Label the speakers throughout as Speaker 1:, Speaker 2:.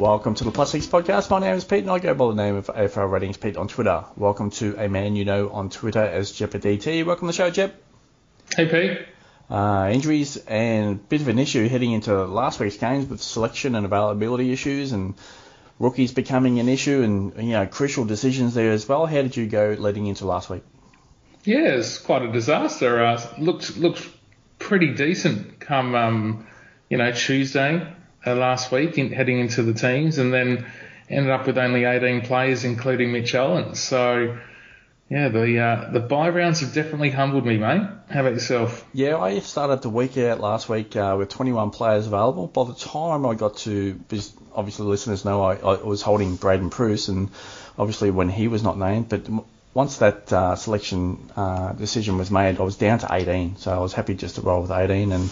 Speaker 1: Welcome to the Plus Six Podcast. My name is Pete and I go by the name of AFL Ratings Pete on Twitter. Welcome to a man you know on Twitter as DT. Welcome to the show, Jep.
Speaker 2: Hey, Pete.
Speaker 1: Uh, injuries and a bit of an issue heading into last week's games with selection and availability issues and rookies becoming an issue and you know crucial decisions there as well. How did you go leading into last week?
Speaker 2: Yeah, it's quite a disaster. Uh, looked looked pretty decent come um, you know Tuesday uh, last week in, heading into the teams, and then ended up with only 18 players, including Mitch Allen. So yeah, the uh, the buy rounds have definitely humbled me, mate. How about yourself?
Speaker 1: Yeah, I started the week out last week uh, with 21 players available. By the time I got to, obviously listeners know I, I was holding Braydon Preuss, and obviously when he was not named, but once that uh, selection uh, decision was made, I was down to 18, so I was happy just to roll with 18 and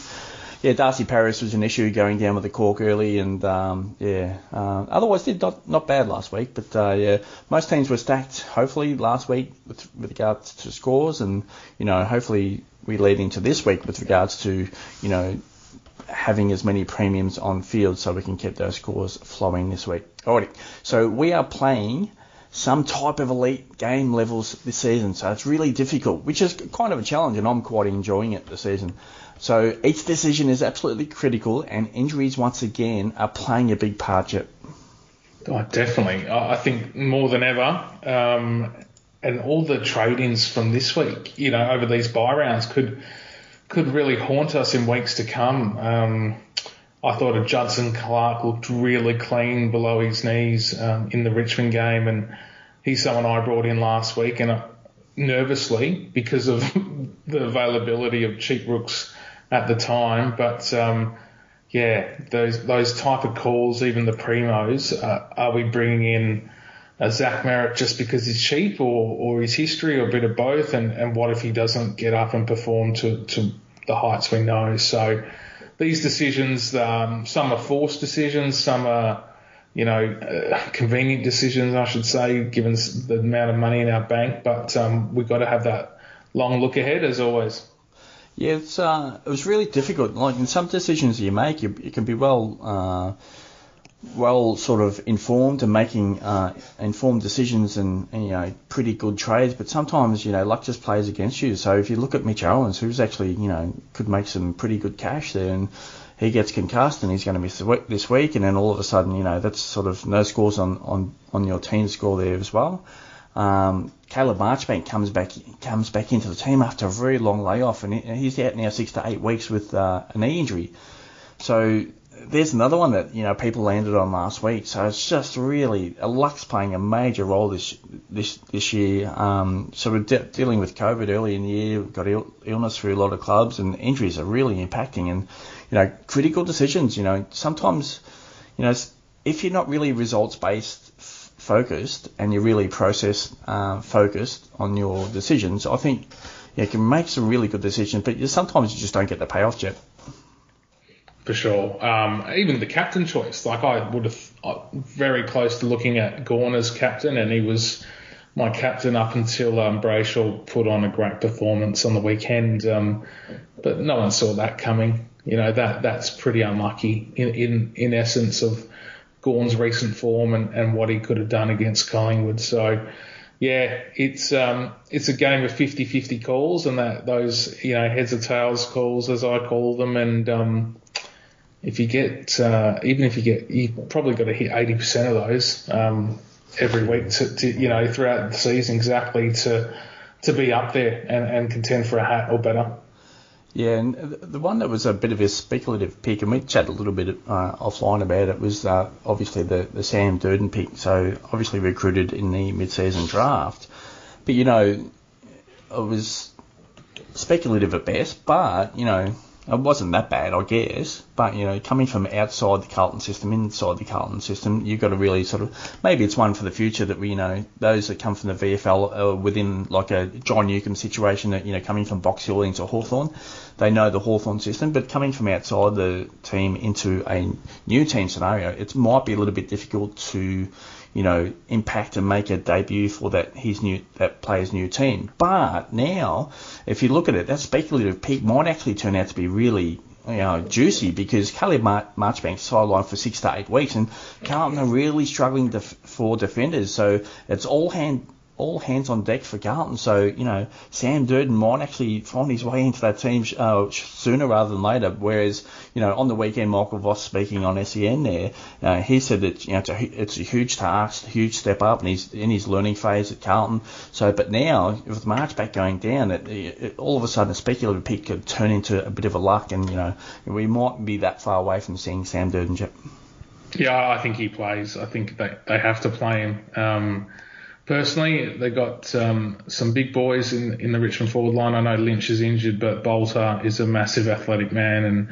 Speaker 1: yeah, Darcy Parish was an issue going down with the cork early, and um, yeah, uh, otherwise did not not bad last week. But uh, yeah, most teams were stacked. Hopefully last week with, with regards to scores, and you know hopefully we lead into this week with regards to you know having as many premiums on field so we can keep those scores flowing this week. Alrighty, so we are playing some type of elite game levels this season, so it's really difficult, which is kind of a challenge, and I'm quite enjoying it this season. So each decision is absolutely critical, and injuries once again are playing a big part. Yet.
Speaker 2: Oh, definitely. I think more than ever. Um, and all the trade-ins from this week, you know, over these buy rounds could could really haunt us in weeks to come. Um, I thought a Judson Clark looked really clean below his knees um, in the Richmond game, and he's someone I brought in last week, and uh, nervously because of the availability of cheap rooks at the time. But um, yeah, those those type of calls, even the primos, uh, are we bringing in a Zach Merrett just because he's cheap, or or his history, or a bit of both? And and what if he doesn't get up and perform to to the heights we know? So these decisions, um, some are forced decisions, some are you know, uh, convenient decisions, I should say, given the amount of money in our bank. But um, we've got to have that long look ahead, as always.
Speaker 1: Yeah, it's uh, it was really difficult. Like in some decisions you make, you, you can be well, uh, well sort of informed and making uh, informed decisions and, and, you know pretty good trades. But sometimes you know luck just plays against you. So if you look at Mitch Owens, who's actually you know could make some pretty good cash there, and he gets concussed and he's going to miss this week, and then all of a sudden you know that's sort of no scores on on on your team score there as well. Um, Caleb Marchbank comes back comes back into the team after a very long layoff, and he's out now six to eight weeks with uh, a knee injury. So there's another one that you know people landed on last week. So it's just really luck's playing a major role this this this year. Um, so we're de- dealing with COVID early in the year. Got Ill- illness through a lot of clubs, and injuries are really impacting. And you know critical decisions. You know sometimes you know if you're not really results based focused and you're really process uh, focused on your decisions, I think you can make some really good decisions, but you, sometimes you just don't get the payoff yet.
Speaker 2: For sure. Um, even the captain choice, like I would have uh, very close to looking at Gawn as captain, and he was my captain up until um, Brayshaw put on a great performance on the weekend. Um, but no one saw that coming. You know that that's pretty unlucky in in, in essence of Gawn's recent form and, and what he could have done against Collingwood. So, yeah, it's um, it's a game of 50-50 calls and that those you know heads or tails calls as I call them. And um, if you get uh, even if you get you probably got to hit 80% of those um, every week to, to, you know throughout the season exactly to to be up there and, and contend for a hat or better.
Speaker 1: Yeah, and the one that was a bit of a speculative pick, and we chatted a little bit uh, offline about it, was uh, obviously the, the Sam Durdin pick. So obviously recruited in the mid-season draft, but you know, it was speculative at best. But you know, it wasn't that bad, I guess. But you know, coming from outside the Carlton system, inside the Carlton system, you've got to really sort of maybe it's one for the future that we you know those that come from the VFL are uh, within like a John Newcombe situation that you know coming from Box Hill into Hawthorn, they know the Hawthorn system, but coming from outside the team into a new team scenario, it might be a little bit difficult to you know, impact and make a debut for that his new that player's new team. But now, if you look at it, that speculative pick might actually turn out to be really you know, juicy because Caleb Mar- Marchbank's sidelined for six to eight weeks, and Carlton are really struggling def- for defenders. So it's all hand all hands on deck for Carlton. So, you know, Sam Durdin might actually find his way into that team uh, sooner rather than later. Whereas, you know, on the weekend, Michael Voss speaking on SEN there, uh, he said that, you know, it's a, it's a huge task, a huge step up, and he's in his learning phase at Carlton. So, but now, with Marchbank going down, it, it, all of a sudden a speculative pick could turn into a bit of a luck, and, you know, we might be that far away from seeing Sam Durdin.
Speaker 2: Yeah, I think he plays. I think they, they have to play him. Um, personally, they got um, some big boys in in the Richmond forward line. I know Lynch is injured, but Balta is a massive athletic man and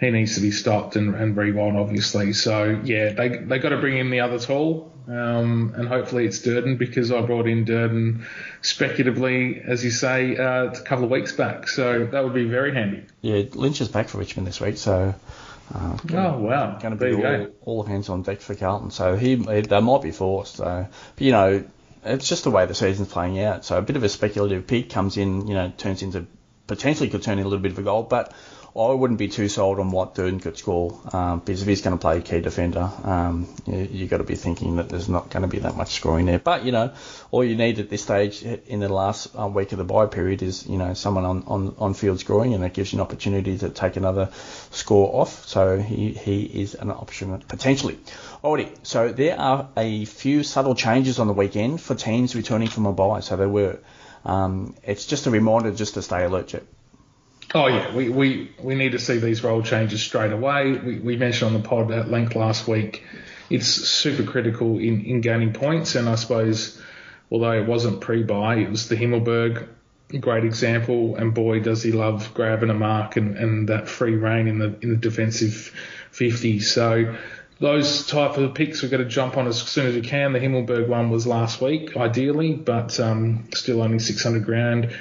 Speaker 2: he needs to be stopped and, and Riewoldt, obviously. So yeah, they they got to bring in the other tall, um, and hopefully it's Durdin because I brought in Durdin speculatively, as you say, uh, a couple of weeks back. So that would be very handy.
Speaker 1: Yeah, Lynch is back for Richmond this week, so.
Speaker 2: Uh, gonna, oh wow!
Speaker 1: Going to be all, all, hands on deck for Carlton, so he they might be forced. So, but you know, it's just the way the season's playing out. So a bit of a speculative pick comes in, you know, turns into potentially could turn in a little bit of a goal, but I wouldn't be too sold on what Durdin could score um, because if he's going to play key defender, um, you, you got to be thinking that there's not going to be that much scoring there. But you know, all you need at this stage in the last uh, week of the bye period is you know someone on, on, on field scoring, and that gives you an opportunity to take another score off. So he he is an option potentially. Alrighty, so there are a few subtle changes on the weekend for teams returning from a bye. So there were. Um, it's just a reminder just to stay alert.
Speaker 2: Oh yeah, we, we, we need to see these role changes straight away. We, we mentioned on the pod at length last week, it's super critical in, in gaining points. And I suppose, although it wasn't pre-buy, it was the Himmelberg great example. And boy, does he love grabbing a mark and, and that free reign in the in the defensive 50. So those type of picks we've got to jump on as soon as we can. The Himmelberg one was last week, ideally, but um, still only 600 grand.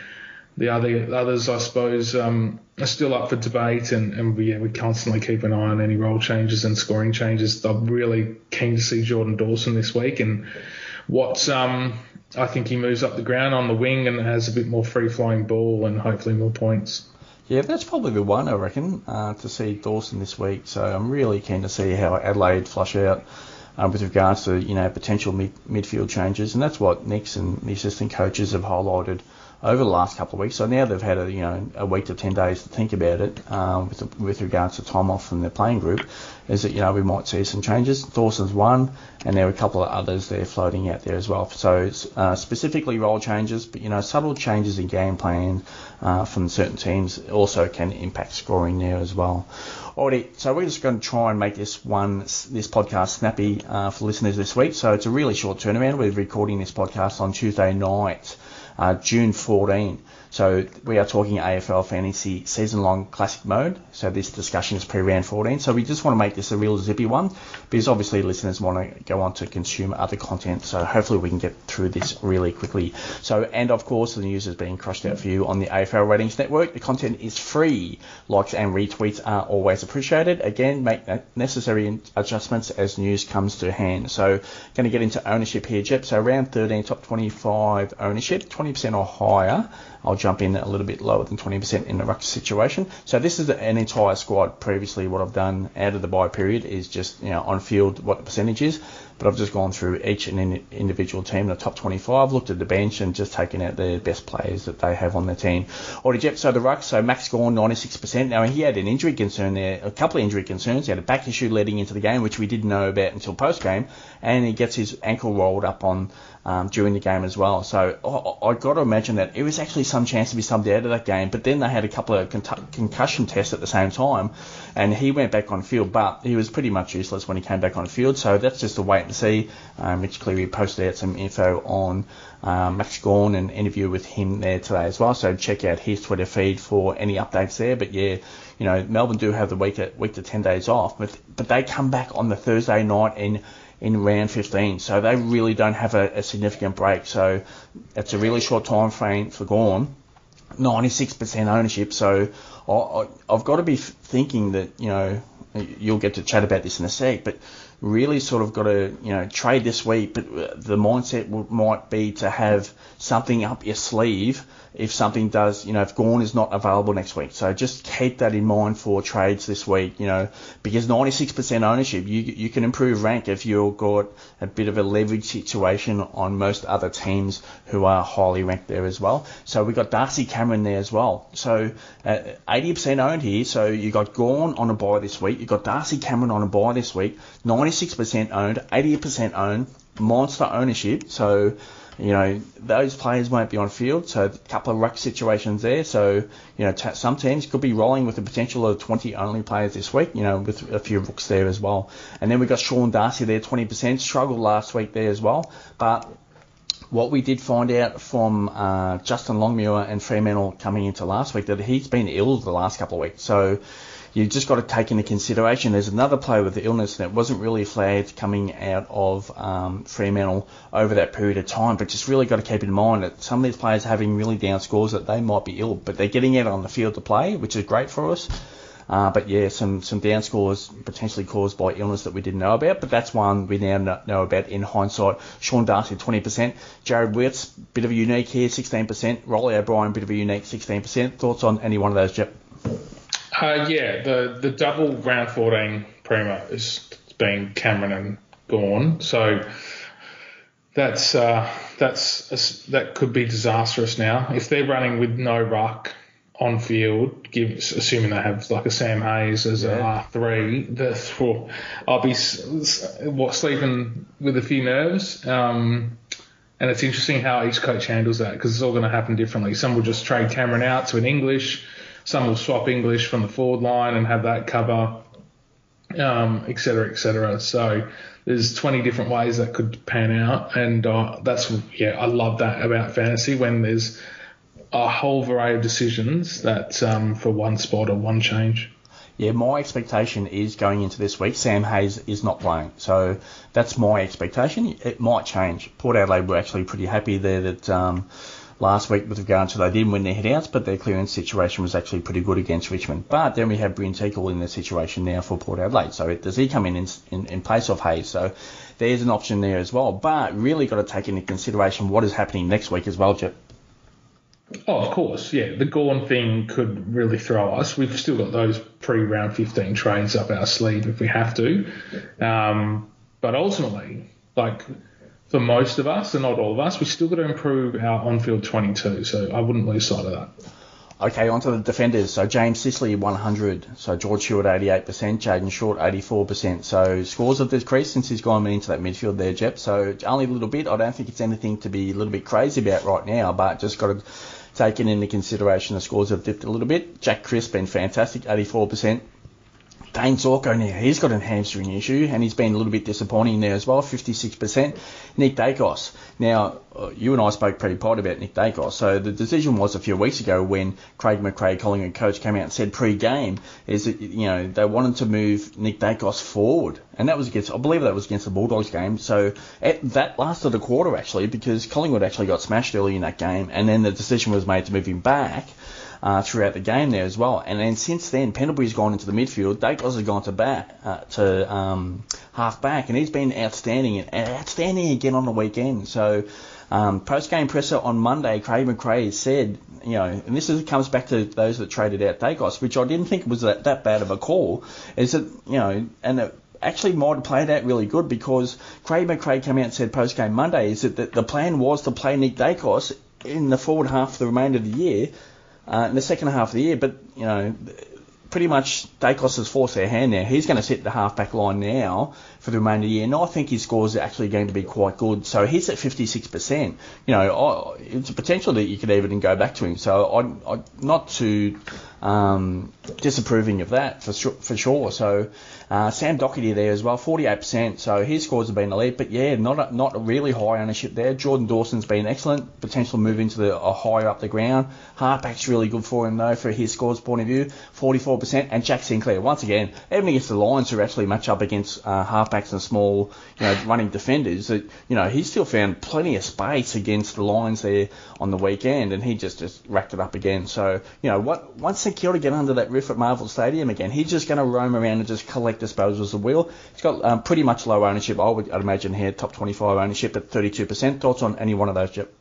Speaker 2: The other others, I suppose, um, are still up for debate, and, and we, yeah, we constantly keep an eye on any role changes and scoring changes. I'm really keen to see Jordan Dawson this week, and what um, I think he moves up the ground on the wing and has a bit more free flowing ball and hopefully more points.
Speaker 1: Yeah, that's probably the one I reckon uh, to see Dawson this week. So I'm really keen to see how Adelaide flush out um, with regards to you know potential mid- midfield changes, and that's what Nicks and the assistant coaches have highlighted over the last couple of weeks. So now they've had a you know a week to ten days to think about it um, with with regards to time off from their playing group. Is that you know we might see some changes. Dawson's one, and there are a couple of others there floating out there as well. So uh, specifically role changes, but you know subtle changes in game plan uh, from certain teams also can impact scoring there as well. Alrighty, so we're just going to try and make this one, this podcast snappy uh, for listeners this week. So it's a really short turnaround. We're recording this podcast on Tuesday night Uh, June 14. So we are talking AFL Fantasy season long classic mode. So this discussion is pre round 14. So we just want to make this a real zippy one because obviously listeners want to go on to consume other content. So hopefully we can get through this really quickly. So and of course the news is being crushed out for you on the AFL Ratings Network. The content is free. Likes and retweets are always appreciated. Again, make necessary adjustments as news comes to hand. So going to get into ownership here, Jep. So around 13 top 25 ownership, 20% or higher. I'll jump in a little bit lower than 20% in a ruck situation. So this is an entire squad. Previously, what I've done out of the buy period is just you know on field what the percentage is but I've just gone through each and individual team, in the top 25, looked at the bench and just taken out the best players that they have on their team. Already, Jep, so the ruck, so Max Gawn, 96%. Now, he had an injury concern there, a couple of injury concerns. He had a back issue leading into the game, which we didn't know about until post game, and he gets his ankle rolled up on um, during the game as well. So I, I got to imagine that it was actually some chance to be subbed out of that game, but then they had a couple of con- concussion tests at the same time, and he went back on field, but he was pretty much useless when he came back on field. So that's just a wait and see. Um, Mitch Cleary posted out some info on um, Max Gawn and interview with him there today as well. So check out his Twitter feed for any updates there. But yeah, you know Melbourne do have the week week to ten days off, but but they come back on the Thursday night in in round 15, so they really don't have a, a significant break. So it's a really short time frame for Gawn. 96% ownership, so I, I've got to be thinking that you know you'll get to chat about this in a sec, but really sort of got to you know trade this week, but the mindset might be to have something up your sleeve if something does, you know, if Gawn is not available next week. So just keep that in mind for trades this week, you know, because 96% ownership, you you can improve rank if you've got a bit of a leverage situation on most other teams who are highly ranked there as well. So we've got Darcy Cameron there as well. So uh, 80% owned here. So you got Gawn on a buy this week. You've got Darcy Cameron on a buy this week. 96% owned, 80% owned, monster ownership. So you know, those players won't be on field, so a couple of ruck situations there. So, you know, t- some teams could be rolling with the potential of 20 only players this week, you know, with a few rooks there as well. And then we got Sean Darcy there, 20%, struggled last week there as well. But what we did find out from uh, Justin Longmuir and Fremantle coming into last week that he's been ill the last couple of weeks. So, you've just got to take into consideration there's another player with the illness that wasn't really flagged coming out of um, Fremantle over that period of time, but just really got to keep in mind that some of these players are having really down scores that they might be ill, but they're getting out on the field to play, which is great for us. Uh, but yeah, some some down scores potentially caused by illness that we didn't know about, but that's one we now know about in hindsight. Sean Darcy, 20%. Jarrod Witts, bit of a unique here, 16%. Reilly O'Brien, bit of a unique, 16%. Thoughts on any one of those, Jep?
Speaker 2: Uh, yeah, the the double round 14 primo is being Cameron and Gawn, so that's uh, that's that could be disastrous now if they're running with no ruck on field, give, assuming they have like a Sam Hayes as yeah. a R three. I'll be what sleeping with a few nerves. Um, and it's interesting how each coach handles that because it's all going to happen differently. Some will just trade Cameron out to an English some will swap English from the forward line and have that cover, um, et cetera, et cetera. So there's 20 different ways that could pan out, and uh, that's yeah, I love that about fantasy when there's a whole variety of decisions that um, for one spot or one change.
Speaker 1: Yeah, my expectation is going into this week, Sam Hayes is not playing. So that's my expectation. It might change. Port Adelaide were actually pretty happy there that um, last week with regard to they didn't win their headouts, but their clearance situation was actually pretty good against Richmond. But then we have Brynn Teakle in the situation now for Port Adelaide. So does he come in in, in, place of Hayes? So there's an option there as well. But really got to take into consideration what is happening next week as well, Chip.
Speaker 2: Oh, of course, yeah. The Gawn thing could really throw us. We've still got those pre-round 15 trades up our sleeve if we have to. Um, but ultimately, like for most of us, and not all of us, we still got to improve our on-field 22. So I wouldn't lose sight of that.
Speaker 1: Okay, on to the defenders. So James Sicily 100. So George Hewett 88%, Jayden Short 84%. So scores have decreased since he's gone into that midfield there, Jep. So only a little bit. I don't think it's anything to be a little bit crazy about right now, but just got to take it into consideration the scores have dipped a little bit. Jack Crisp been fantastic, 84%. Dayne Zorko now, he's got a hamstring issue and he's been a little bit disappointing there as well, 56%. Nick Daicos. Now, uh, you and I spoke pretty pod about Nick Daicos. So the decision was a few weeks ago when Craig McRae, Collingwood coach, came out and said pre-game is that, you know, they wanted to move Nick Daicos forward. And that was against, I believe that was against the Bulldogs game. So it, that lasted a quarter actually because Collingwood actually got smashed early in that game and then the decision was made to move him back uh, throughout the game there as well. And then since then, Pendlebury's gone into the midfield. Daicos has gone to back uh, to um, half back, and he's been outstanding and outstanding again on the weekend. So. Um, Post game presser on Monday, Craig McRae said, you know, and this is, comes back to those that traded out Daicos, which I didn't think was that, that bad of a call, is that, you know, and it actually might have played out really good because Craig McRae came out and said post game Monday is that the, plan was to play Nick Daicos in the forward half of the remainder of the year uh, in the second half of the year. But you know, pretty much Daicos has forced their hand now. He's going to sit the half-back line now for the remainder of the year, and I think his scores are actually going to be quite good. So he's at 56%. You know, it's a potential that you could even go back to him. So I'm, I'm not too um, disapproving of that for sure. For sure. So uh, Sam Docherty there as well, 48%. So his scores have been elite, but yeah, not a, not a really high ownership there. Jordan Dawson's been excellent. Potential move into the a higher up the ground. Halfback's really good for him though, for his scores point of view, 44%. And Jack Sinclair once again, even against the Lions who actually match up against uh, and small, you know, running defenders, that you know he still found plenty of space against the Lions there on the weekend, and he just just racked it up again. So you know, what once St Kilda get under that roof at Marvel Stadium again. He's just going to roam around and just collect disposals of wheel. He's got um, pretty much low ownership. I would I'd imagine here, top 25 ownership at 32%. Thoughts on any one of those, Jep?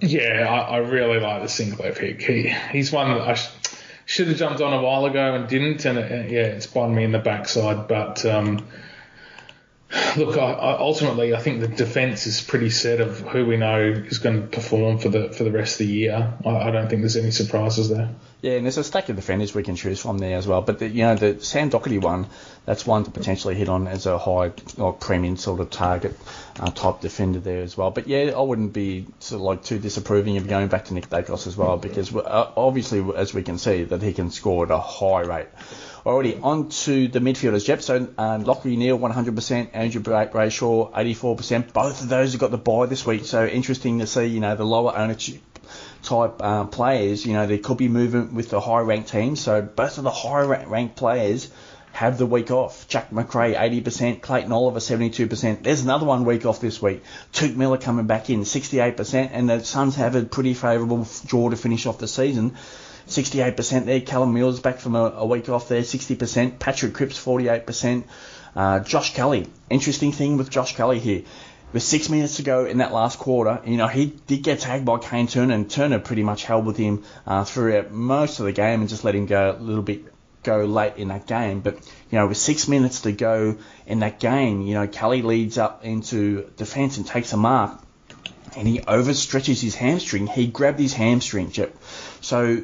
Speaker 2: Yeah, I, I really like the Sinclair pick. He, he's one that I sh- should have jumped on a while ago and didn't, and it, yeah, it's bitten me in the backside. But um, look, I, ultimately, I think the defence is pretty set of who we know is going to perform for the for the rest of the year. I, I don't think there's any surprises there.
Speaker 1: Yeah, and there's a stack of defenders we can choose from there as well. But the, you know, the Sam Docherty one, that's one to potentially hit on as a high or premium sort of target uh, type defender there as well. But yeah, I wouldn't be sort of like too disapproving of going back to Nick Daicos as well because uh, obviously, as we can see, that he can score at a high rate. Already on to the midfielders, Jep. So um, Lachie Neale, 100%, Andrew Brayshaw, 84%. Both of those have got the buy this week. So interesting to see, you know, the lower ownership type uh, players, you know, there could be movement with the high ranked teams. So both of the high ranked players have the week off. Jack Macrae, 80%. Clayton Oliver, 72%. There's another one week off this week. Touk Miller coming back in, 68%. And the Suns have a pretty favourable draw to finish off the season. 68% there. Callum Mills back from a, a week off there, 60%. Patrick Cripps, 48%. Uh, Josh Kelly. Interesting thing with Josh Kelly here. With six minutes to go in that last quarter, you know, he did get tagged by Kane Turner, and Turner pretty much held with him uh, throughout most of the game and just let him go a little bit go late in that game. But, you know, with six minutes to go in that game, you know, Kelly leads up into defence and takes a mark, and he overstretches his hamstring. He grabbed his hamstring, Chip. So,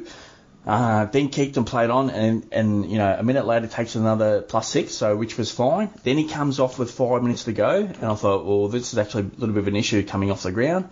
Speaker 1: uh, then kicked and played on, and, and you know a minute later takes another plus six, so which was fine. Then he comes off with five minutes to go, and I thought, well, this is actually a little bit of an issue coming off the ground.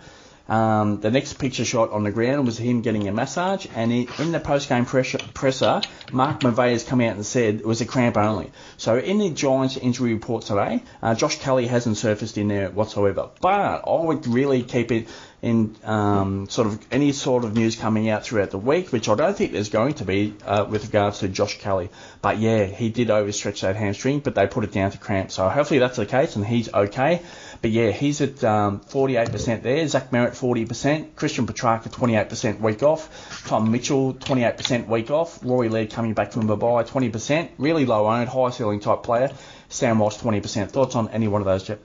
Speaker 1: Um, the next picture shot on the ground was him getting a massage, and he, in the post-game presser, Mark McVeigh has come out and said it was a cramp only. So in the Giants injury report today, uh, Josh Kelly hasn't surfaced in there whatsoever. But I would really keep it in um, sort of any sort of news coming out throughout the week, which I don't think there's going to be uh, with regards to Josh Kelly. But yeah, he did overstretch that hamstring, but they put it down to cramp. So hopefully that's the case and he's okay. But yeah, he's at um, 48% there. Zach Merrett 40%. Christian Petracca 28% week off. Tom Mitchell 28% week off. Rory Laird coming back from bye 20%. Really low owned, high ceiling type player. Sam Walsh 20%. Thoughts on any one of those, Jep?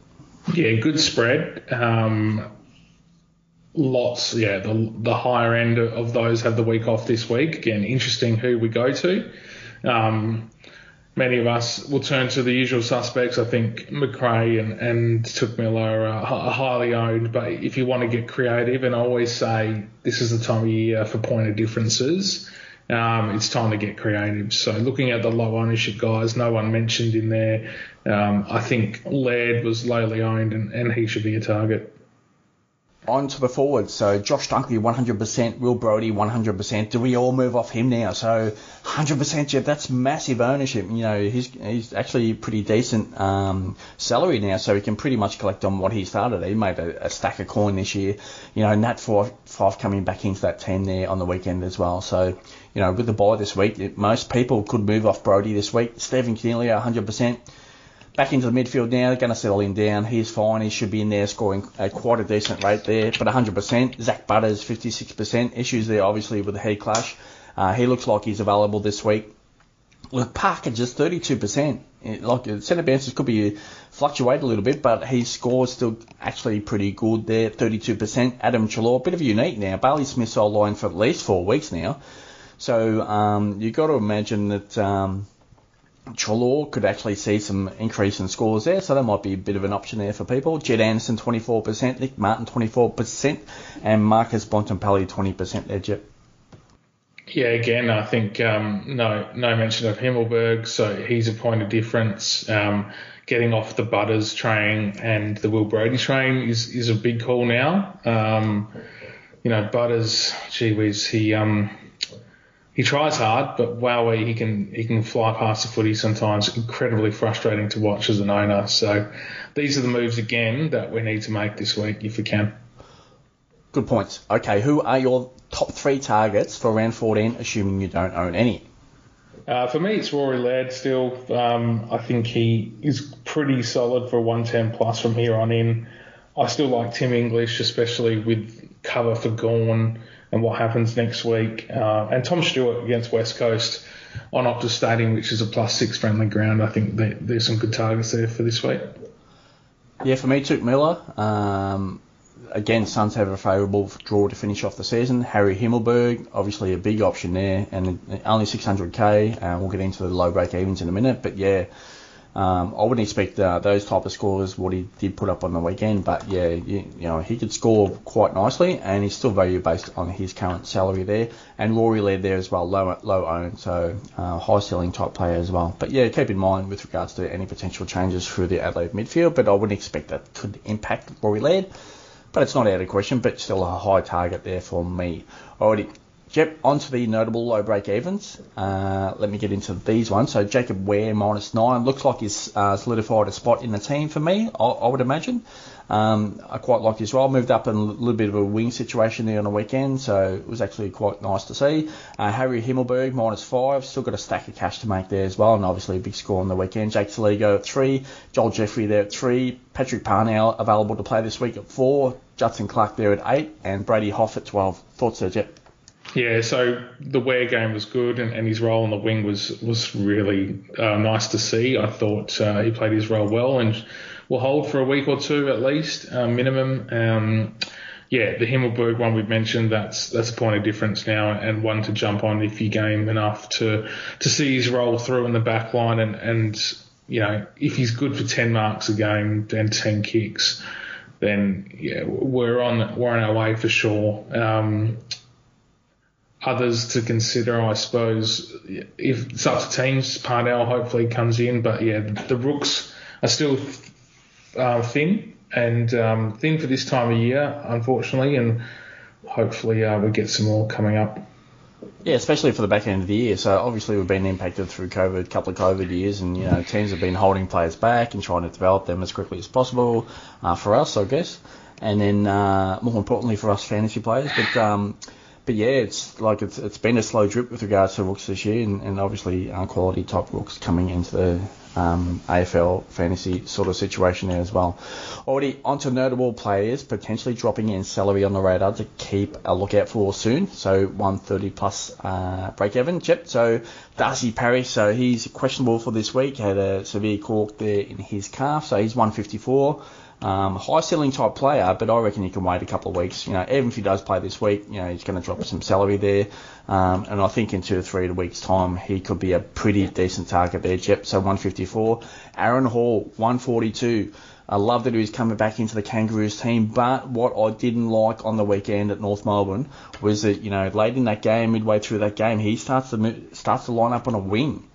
Speaker 2: Yeah, good spread. Um, lots, yeah, the, the higher end of those have the week off this week. Again, interesting who we go to. Um, many of us will turn to the usual suspects. I think Macrae and, and are highly owned, but if you want to get creative, and I always say this is the time of year for point of differences, um, it's time to get creative. So looking at the low ownership guys, no one mentioned in there. Um, I think Laird was lowly owned, and, and he should be a target
Speaker 1: on to the forwards. So Josh Dunkley, 100%. Will Brodie, 100%. Do we all move off him now? So 100%, Jep, that's massive ownership. You know, he's he's actually pretty decent um, salary now, so he can pretty much collect on what he started. He made a, a stack of coin this year. You know, Nat Fyfe, Fyfe coming back into that team there on the weekend as well. So, you know, with the buy this week, it, most people could move off Brodie this week. Stephen Coniglio, 100% back into the midfield now. They're going to settle him down. He's fine. He should be in there scoring at quite a decent rate there, but 100%. Zach Butters, 56%. Issues there, obviously, with the head clash. Uh, he looks like he's available this week. Luke, Parker just 32%. Like centre bounces could be fluctuate a little bit, but his score is still actually pretty good there, 32%. Adam Treloar, a bit of a unique now. Bailey Smith's all line for at least four weeks now. So um, you've got to imagine that um, Treloar could actually see some increase in scores there, so that might be a bit of an option there for people. Jed Anderson 24%, Nick Martin 24%, and Marcus Bontempelli 20% there.
Speaker 2: Yeah, again, I think um, no no mention of Himmelberg, so he's a point of difference. Um, getting off the Butters train and the Will Brodie train is, is a big call now. Um, you know, Butters, gee whiz, he um, he tries hard, but wow, he can he can fly past the footy sometimes. Incredibly frustrating to watch as an owner. So these are the moves again that we need to make this week if we can.
Speaker 1: Good points. Okay, who are your top three targets for round 14, assuming you don't own any?
Speaker 2: Uh, for me, it's Rory Laird still. Um, I think he is pretty solid for 110 plus from here on in. I still like Tim English, especially with cover for Gawn and what happens next week. Uh, and Tom Stewart against West Coast on Optus Stadium, which is a plus six friendly ground. I think there's some good targets there for this week.
Speaker 1: Yeah, for me, Touk Miller. Um, again, Suns have a favourable draw to finish off the season. Harry Himmelberg, obviously a big option there, and only 600k. Uh, we'll get into the low break evens in a minute, but yeah, um, I wouldn't expect uh, those type of scores what he did put up on the weekend, but yeah, you, you, know he could score quite nicely, and he's still value based on his current salary there. And Rory Laird there as well, low low owned, so uh, high selling type player as well. But yeah, keep in mind with regards to any potential changes through the Adelaide midfield, but I wouldn't expect that could impact Rory Laird. But it's not out of question, but still a high target there for me. Already Yep, on to the notable low break evens. Uh, let me get into these ones. So Jacob Wehr minus nine looks like he's uh, solidified a spot in the team for me. I, I would imagine. Um, I quite like his role. Moved up in a little bit of a wing situation there on the weekend, so it was actually quite nice to see. Uh, Harry Himmelberg minus five, still got a stack of cash to make there as well, and obviously a big score on the weekend. Jake Soligo at three, Joel Jeffrey there at three, Patrick Parnell available to play this week at four, Judson Clark there at eight, and Brady Hough at twelve. Thoughts there, Jep?
Speaker 2: Yeah, so the Wehr game was good, and, and his role on the wing was was really uh, nice to see. I thought uh, he played his role well, and will hold for a week or two at least, uh, minimum. Um, yeah, the Himmelberg one we've mentioned, that's that's a point of difference now, and one to jump on if you game enough to to see his role through in the back line, and and you know if he's good for ten marks a game and ten kicks, then yeah, we're on we're on our way for sure. Um, others to consider, I suppose. If it's up to teams, Parnell hopefully comes in, but yeah, the, rooks are still uh, thin and um, thin for this time of year, unfortunately, and hopefully uh, we get some more coming up.
Speaker 1: Yeah, especially for the back end of the year. So obviously we've been impacted through COVID, a couple of COVID years, and you know teams have been holding players back and trying to develop them as quickly as possible uh, for us, I guess, and then uh, more importantly for us fantasy players. But um, but yeah, it's like it's it's been a slow drip with regards to rooks this year, and, and obviously uh, quality top rooks coming into the um, AFL fantasy sort of situation there as well. Already onto notable players potentially dropping in salary on the radar to keep a lookout for soon. So 130 plus uh, break even. chip. So Darcy Parish, so he's questionable for this week. Had a severe cork there in his calf, so he's 154. Um, high ceiling type player, but I reckon he can wait a couple of weeks. You know, even if he does play this week, you know, he's going to drop some salary there. Um, and I think in two or three weeks' time, he could be a pretty decent target there, Jep. So 154. Aaron Hall, 142. I love that he was coming back into the Kangaroos team, but what I didn't like on the weekend at North Melbourne was that, you know, late in that game, midway through that game, he starts to starts to line up on a wing.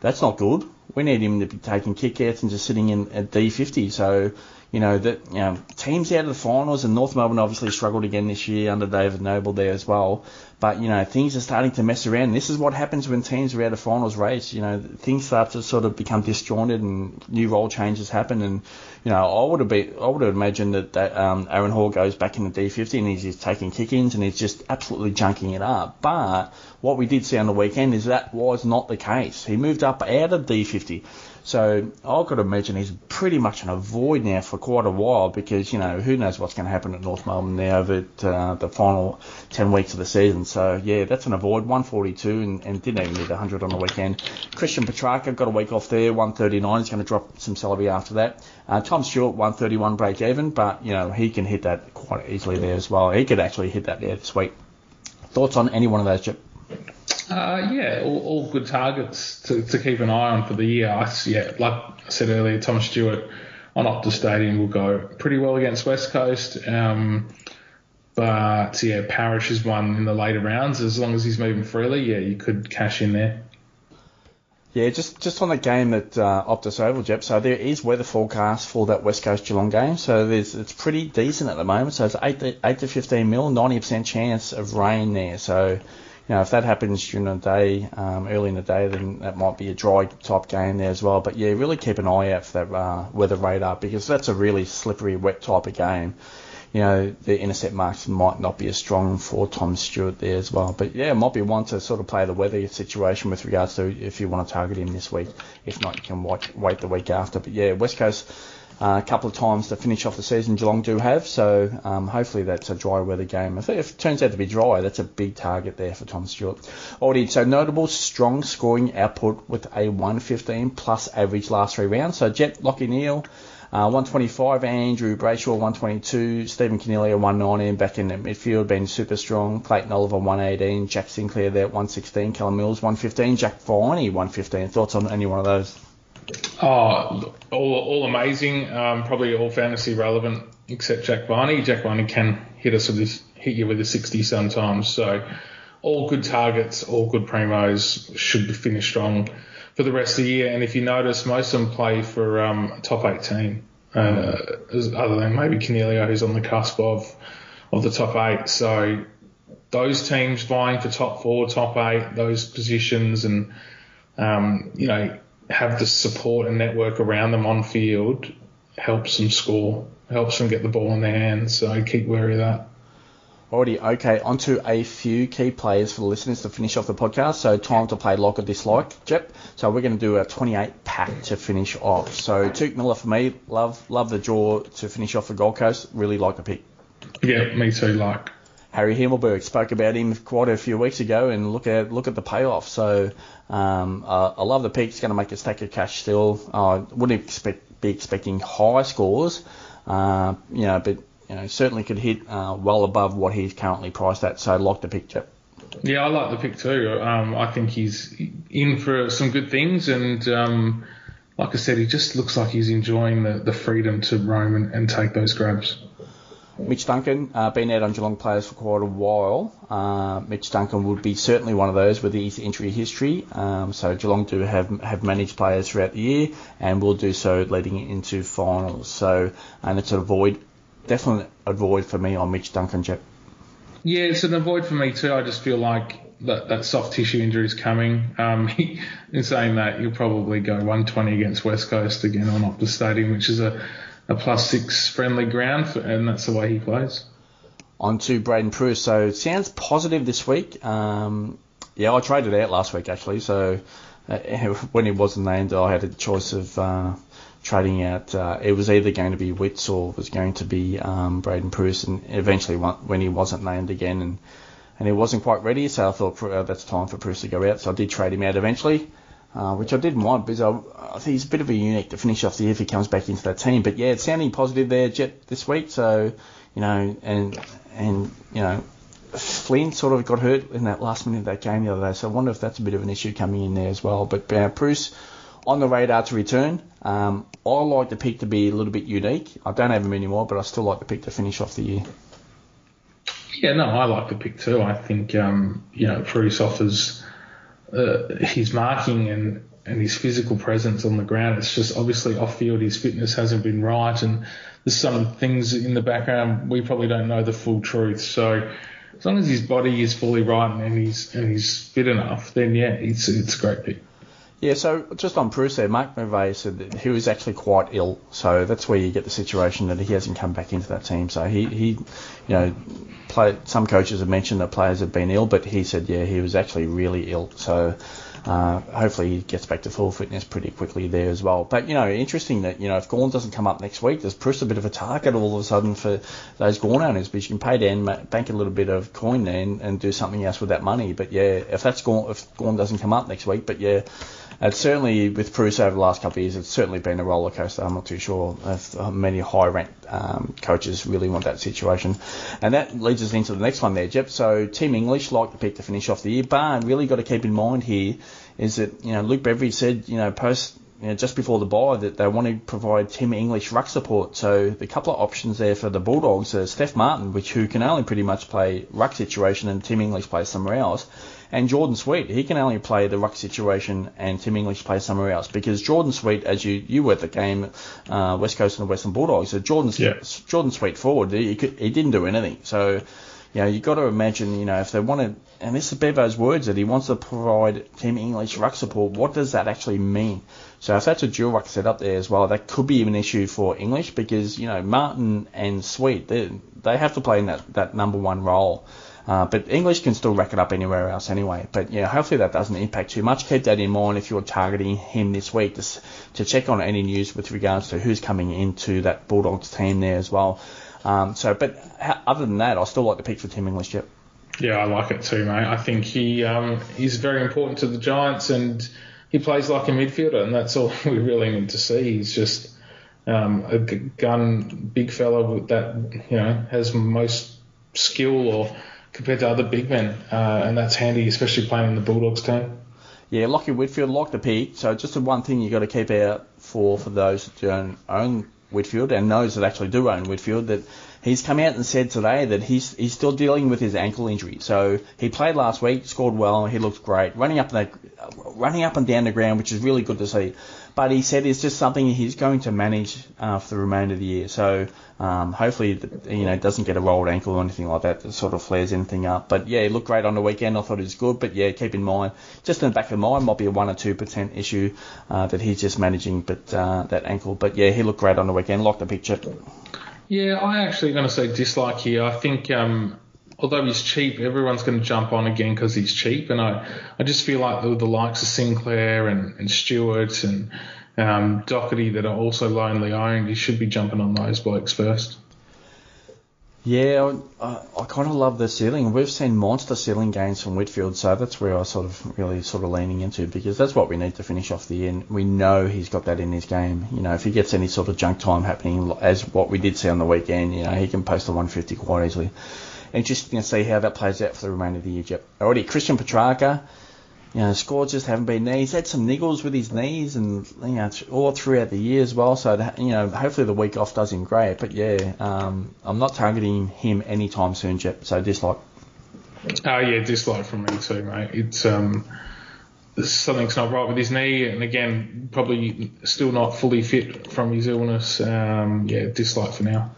Speaker 1: That's not good. We need him to be taking kickouts and just sitting in at D50. So you know that you know teams out of the finals, and North Melbourne obviously struggled again this year under David Noble there as well. But you know things are starting to mess around. This is what happens when teams are out of finals race. You know things start to sort of become disjointed, and new role changes happen. And you know I would have been, I would have imagined that, that um, Aaron Hall goes back in the D50 and he's just taking kick-ins and he's just absolutely junking it up. But what we did see on the weekend is that was not the case. He moved up out of D50. So I've got to imagine he's pretty much in a void now for quite a while because, you know, who knows what's going to happen at North Melbourne now over uh, the final 10 weeks of the season. So, yeah, that's an avoid, 142 and, and didn't even need 100 on the weekend. Christian Petracca got a week off there, 139. He's going to drop some salary after that. Uh, Tom Stewart, 131 break even, but, you know, he can hit that quite easily there as well. He could actually hit that there this week. Thoughts on any one of those, Chip?
Speaker 2: Uh, yeah, all, all, good targets to, to, keep an eye on for the year. I, yeah, like I said earlier, Thomas Stewart on Optus Stadium will go pretty well against West Coast. Um, but yeah, Parish is one in the later rounds. As long as he's moving freely, yeah, you could cash in there.
Speaker 1: Yeah, just just on the game at uh, Optus Oval, Jep. So there is weather forecast for that West Coast Geelong game. So it's pretty decent at the moment. So it's eight to, eight to fifteen mil, ninety percent chance of rain there. So you know, if that happens during the day, um, early in the day, then that might be a dry type game there as well. But yeah, really keep an eye out for that uh, weather radar because that's a really slippery, wet type of game. You know, the intercept marks might not be as strong for Tom Stewart there as well. But yeah, it might be one to sort of play the weather situation with regards to if you want to target him this week. If not, you can wait, wait the week after. But yeah, West Coast a couple of times to finish off the season. Geelong do have, so um, hopefully that's a dry weather game. If, if, it turns out to be dry, that's a big target there for Tom Stewart. Already, so notable strong scoring output with a 115 plus average last three rounds. So Jep Lachie Neale. Uh, 125, Andrew Brayshaw 122, Stephen Coniglio 119 back in the midfield, been super strong. Clayton Oliver 118, Jack Sinclair there 116, Callum Mills 115, Jack Viney 115. Thoughts on any one of those?
Speaker 2: Oh, all, all amazing. Um, probably all fantasy relevant except Jack Viney. Jack Viney can hit us with this, hit you with a 60 sometimes. So all good targets, all good primos should finish strong for the rest of the year. And if you notice, most of them play for um, top 18, uh, other than maybe Coniglio, who's on the cusp of of the top eight. So those teams vying for top four, top eight, those positions, and um, you know have the support and network around them on field helps them score, helps them get the ball in their hands. So keep wary of that.
Speaker 1: Alrighty, okay, on to a few key players for the listeners to finish off the podcast. So time to play like or dislike, Jep. So we're going to do a 28 pack to finish off. So Touk Miller for me, love love the draw to finish off the Gold Coast. Really like the pick.
Speaker 2: Yeah, me too. Like
Speaker 1: Harry Himmelberg spoke about him quite a few weeks ago, and look at look at the payoff. So um, uh, I love the pick. He's going to make a stack of cash still. I wouldn't expect be expecting high scores, uh, you know, but you know, certainly could hit uh, well above what he's currently priced at. So like the picture.
Speaker 2: Yeah, I like the pick too. Um, I think he's in for some good things, and um, like I said, he just looks like he's enjoying the, the freedom to roam and, and take those grabs.
Speaker 1: Mitch Duncan, uh, been out on Geelong players for quite a while. Uh, Mitch Duncan would be certainly one of those with his injury history. Um, so Geelong do have have managed players throughout the year, and will do so leading into finals. So and it's a void definitely a void for me on Mitch Duncan. Jep.
Speaker 2: Yeah, it's an avoid for me too. I just feel like that, that soft tissue injury is coming. Um, in saying that, you'll probably go 120 against West Coast again on Optus Stadium, which is a, a plus six friendly ground, for, and that's the way he plays.
Speaker 1: On to Braydon Preuss. So sounds positive this week. Um, yeah, I traded out last week actually. So uh, when he wasn't named, I had a choice of uh, trading out. Uh, it was either going to be Witts or was going to be um, Braydon Preuss, and eventually when he wasn't named again and and he wasn't quite ready, so I thought uh, that's time for Preuss to go out. So I did trade him out eventually, uh, which I didn't want because I, I, think he's a bit of a unique to finish off the year if he comes back into that team. But yeah, it's sounding positive there, Jep, this week. So you know, and and you know. Flynn sort of got hurt in that last minute of that game the other day, so I wonder if that's a bit of an issue coming in there as well. But uh, Preuss, on the radar to return. Um, I like the pick to be a little bit unique. I don't have him anymore, but I still like the pick to finish off the year.
Speaker 2: Yeah, no, I like the pick too. I think um, you know Preuss offers uh, his marking and and his physical presence on the ground. It's just obviously off field his fitness hasn't been right, and there's some things in the background we probably don't know the full truth. So as long as his body is fully right and he's and he's fit enough, then yeah, it's it's a great pick.
Speaker 1: Yeah, so just on Preuss there, Mark McVeigh said that he was actually quite ill, so that's where you get the situation that he hasn't come back into that team. So he, he you know, play, some coaches have mentioned that players have been ill, but he said, yeah, he was actually really ill. So uh, hopefully he gets back to full fitness pretty quickly there as well. But, you know, interesting that, you know, if Gawn doesn't come up next week, there's Preuss a bit of a target all of a sudden for those Gawn owners because you can pay down, bank a little bit of coin there and, and do something else with that money. But, yeah, if that's Gawn, if Gawn doesn't come up next week, but, yeah, it's certainly with Preuss over the last couple of years, it's certainly been a roller coaster. I'm not too sure if many high ranked um, coaches really want that situation. And that leads us into the next one there, Jep. So Tim English like to pick to finish off the year, but really got to keep in mind here is that you know Luke Beveridge said you know post you know, just before the buy that they want to provide Tim English ruck support. So the couple of options there for the Bulldogs are Steph Martin, which who can only pretty much play ruck situation, and Tim English plays somewhere else. And Jordan Sweet, he can only play the ruck situation, and Tim English plays somewhere else because Jordan Sweet, as you you were at the game, uh, West Coast and the Western Bulldogs, so Jordan yeah. Jordan Sweet forward, he, could, he didn't do anything. So you know, you've got to imagine, you know, if they wanted, and this is Bevo's words that he wants to provide Tim English ruck support, what does that actually mean? So if that's a dual ruck set up there as well, that could be an issue for English because, you know, Martin and Sweet, they, they have to play in that, that number one role. Uh, but English can still rack it up anywhere else anyway. But yeah, hopefully that doesn't impact too much. Keep that in mind if you're targeting him this week, just to check on any news with regards to who's coming into that Bulldogs team there as well. Um, so, but other than that, I still like the pick for Tim English. Yep.
Speaker 2: Yeah, I like it too, mate. I think he um, he's very important to the Giants, and he plays like a midfielder, and that's all we really need to see. He's just um, a gun, big fella that you know has most skill or compared to other big men, uh, and that's handy, especially playing in the Bulldogs team.
Speaker 1: Yeah, Lachie Whitfield, like the pick. So just the one thing you've got to keep out for for those that don't own Whitfield and those that actually do own Whitfield that he's come out and said today that he's he's still dealing with his ankle injury. So he played last week, scored well, he looked great, running up the running up and down the ground, which is really good to see. But he said it's just something he's going to manage uh, for the remainder of the year. So um, hopefully, you know, doesn't get a rolled ankle or anything like that that sort of flares anything up. But yeah, he looked great on the weekend. I thought he was good. But yeah, keep in mind, just in the back of mind, might be a one or two percent issue uh, that he's just managing. But uh, that ankle. But yeah, he looked great on the weekend. Like the picture.
Speaker 2: Yeah, I actually going to say dislike here. I think um, although he's cheap, everyone's going to jump on again because he's cheap. And I, I just feel like the, the likes of Sinclair and, and Stewart and um, Doherty that are also lonely owned, you should be jumping on those blokes first.
Speaker 1: Yeah, I, I kind of love the ceiling. We've seen monster ceiling gains from Whitfield, so that's where I sort of really sort of leaning into because that's what we need to finish off the end. We know he's got that in his game. You know, if he gets any sort of junk time happening, as what we did see on the weekend, you know, he can post a 150 quite easily interesting to see how that plays out for the remainder of the year. Already, Christian Petracca, you know, scores just haven't been there. He's had some niggles with his knees and, you know, all throughout the year as well. So, you know, hopefully the week off does him great. But yeah, um, I'm not targeting him anytime soon, Jep. So dislike.
Speaker 2: Oh, yeah, dislike from me too, mate. It's, um, something's not right with his knee, and again, probably still not fully fit from his illness. Um, yeah, dislike for now.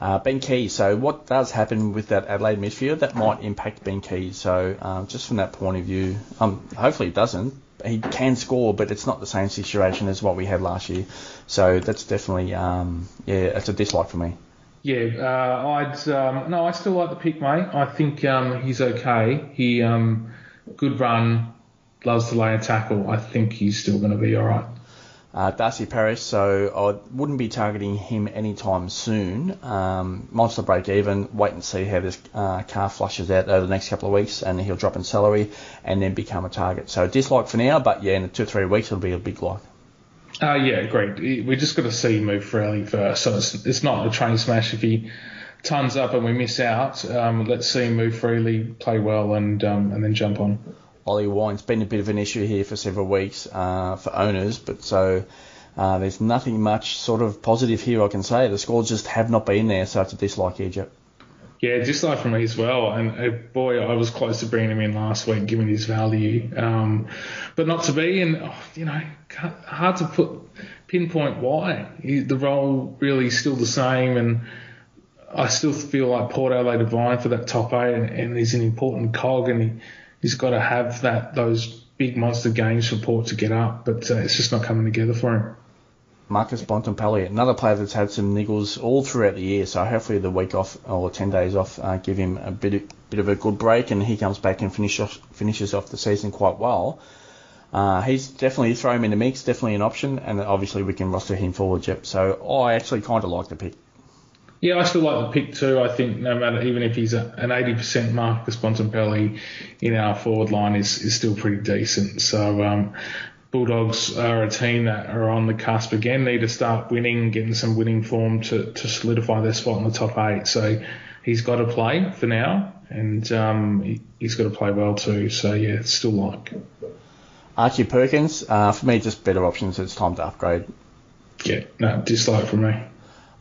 Speaker 1: Uh, ben Keays. So what does happen with that Adelaide midfield that might impact Ben Keays? So um, just from that point of view, um, hopefully it doesn't. He can score, but it's not the same situation as what we had last year. So that's definitely um, yeah, it's a dislike for me.
Speaker 2: Yeah, uh, I'd um, no, I still like the pick, mate. I think um, he's okay. He um, good run, loves to lay a tackle. I think he's still going to be all right
Speaker 1: uh, Darcy Parish, so I wouldn't be targeting him anytime soon. Um, monster break even, wait and see how this uh, car flushes out over the next couple of weeks, and he'll drop in salary and then become a target. So dislike for now, but yeah, in two or three weeks it'll be a big like.
Speaker 2: Uh, yeah, great. We just got to see him move freely first. So it's, it's not a train smash if he tons up and we miss out. Um, let's see him move freely, play well, and um, and then jump on.
Speaker 1: Ollie Wine's been a bit of an issue here for several weeks uh, for owners, but so uh, there's nothing much sort of positive here I can say. The scores just have not been there, so it's a dislike Egypt.
Speaker 2: Yeah, dislike from me as well. And uh, boy, I was close to bringing him in last week, given his value, um, but not to be. And oh, you know, hard to put pinpoint why. He, the role really is still the same, and I still feel like Port Adelaide vying for that top eight, and, and he's an important cog, and he he's got to have that those big monster games for Port to get up, but uh, it's just not coming together for him.
Speaker 1: Marcus Bontempelli, another player that's had some niggles all throughout the year, so hopefully the week off or 10 days off uh, give him a bit of, bit of a good break and he comes back and finish off, finishes off the season quite well. Uh, he's definitely throw him in the mix, definitely an option, and obviously we can roster him forward, Jep. So I actually kind of like the pick.
Speaker 2: Yeah, I still like the pick too. I think no matter even if he's a, an 80% Marcus Bontempelli in our forward line is, is still pretty decent. So um, Bulldogs are a team that are on the cusp again, need to start winning, getting some winning form to, to solidify their spot in the top eight. So he's got to play for now, and um, he, has got to play well too. So yeah, still like.
Speaker 1: Archie Perkins, uh, for me, just better options. It's time to upgrade.
Speaker 2: Yeah, no, dislike for me.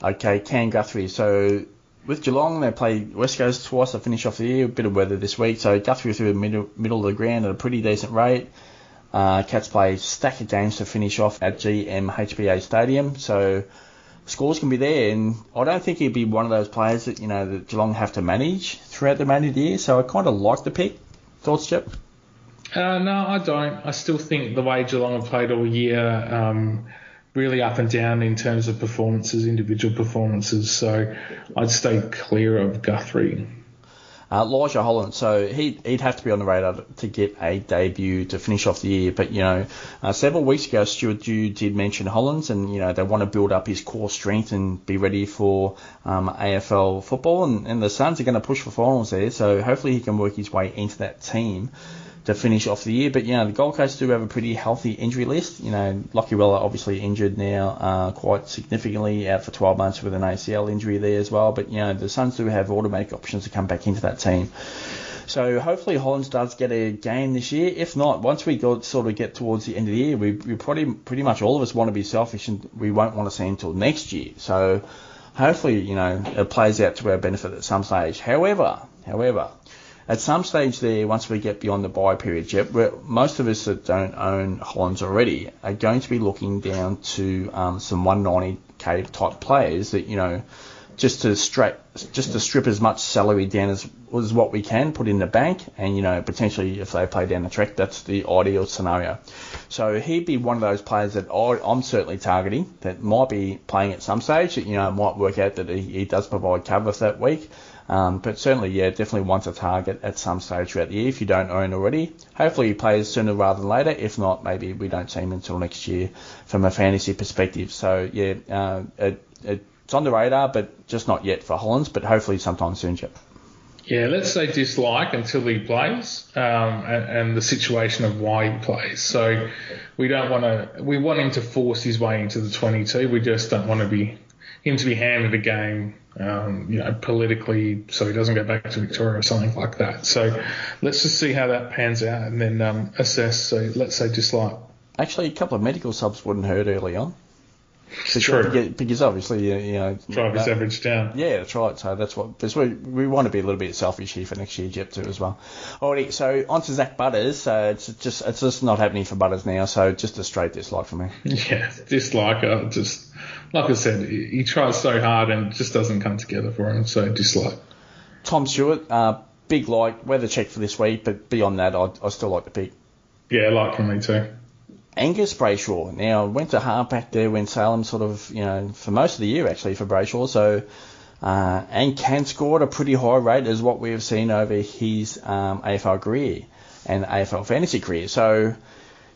Speaker 1: Okay, Cam Guthrie. So with Geelong, they play West Coast twice to finish off the year. A bit of weather this week, so Guthrie through the middle, middle of the ground at a pretty decent rate. Uh, Cats play stack of games to finish off at GMHBA Stadium, so scores can be there. And I don't think he'd be one of those players that you know that Geelong have to manage throughout the remainder of the year. So I kind of like the pick. Thoughts, Jep?
Speaker 2: Uh, no, I don't. I still think the way Geelong have played all year. Um, really up and down in terms of performances, individual performances. So I'd stay clear of Guthrie.
Speaker 1: Uh, Elijah Hollands, so he'd, he'd have to be on the radar to get a debut to finish off the year. But, you know, uh, several weeks ago, Stuart Dew did mention Hollands, and, you know, they want to build up his core strength and be ready for um, AFL football. And, and the Suns are going to push for finals there, so hopefully he can work his way into that team to finish off the year. But you know, the Gold Coast do have a pretty healthy injury list. You know, Lachie Weller obviously injured now uh, quite significantly, out for 12 months with an ACL injury there as well. But you know, the Suns do have automatic options to come back into that team. So hopefully Hollands does get a game this year. If not, once we go sort of get towards the end of the year, we, we probably pretty much all of us want to be selfish and we won't want to see him until next year. So hopefully, you know, it plays out to our benefit at some stage. However, however, at some stage there, once we get beyond the buy period, yep, most of us that don't own Hollands already are going to be looking down to um, some 190k type players that you know just to strip just to strip as much salary down as as what we can put in the bank, and you know potentially if they play down the track, that's the ideal scenario. So he'd be one of those players that I'm certainly targeting that might be playing at some stage. That you know might work out that he, he does provide cover for that week. Um, but certainly, yeah, definitely wants a target at some stage throughout the year if you don't own already. Hopefully he plays sooner rather than later. If not, maybe we don't see him until next year from a fantasy perspective. So, yeah, uh, it, it's on the radar, but just not yet for Hollands, but hopefully sometime soon, Jep.
Speaker 2: Yeah, let's say dislike until he plays, um, and, and, the situation of why he plays. So we don't want to, we want him to force his way into the 22. We just don't want to be him to be handed a game um, you know, politically, so he doesn't go back to Victoria or something like that. So let's just see how that pans out and then um, assess. So let's say dislike.
Speaker 1: Actually, a couple of medical subs wouldn't hurt early on.
Speaker 2: It's true.
Speaker 1: Because, because obviously, you know,
Speaker 2: drive his average down.
Speaker 1: Yeah, that's right. So that's what because we, we want to be a little bit selfish here for next year, Jep, too, as well. Alrighty, so on to Zak Butters. So it's just it's just not happening for Butters now. So just a straight dislike for me.
Speaker 2: Yeah, dislike. Uh, just like I said, he, he tries so hard and it just doesn't come together for him. So dislike.
Speaker 1: Tom Stewart, uh, big like weather check for this week, but beyond that, I, I still like the pick.
Speaker 2: Yeah, like for me too.
Speaker 1: Angus Brayshaw. Now went to halfback there when Salem sort of you know for most of the year actually for Brayshaw. So uh, and can score at a pretty high rate as what we have seen over his um, AFL career and AFL fantasy career. So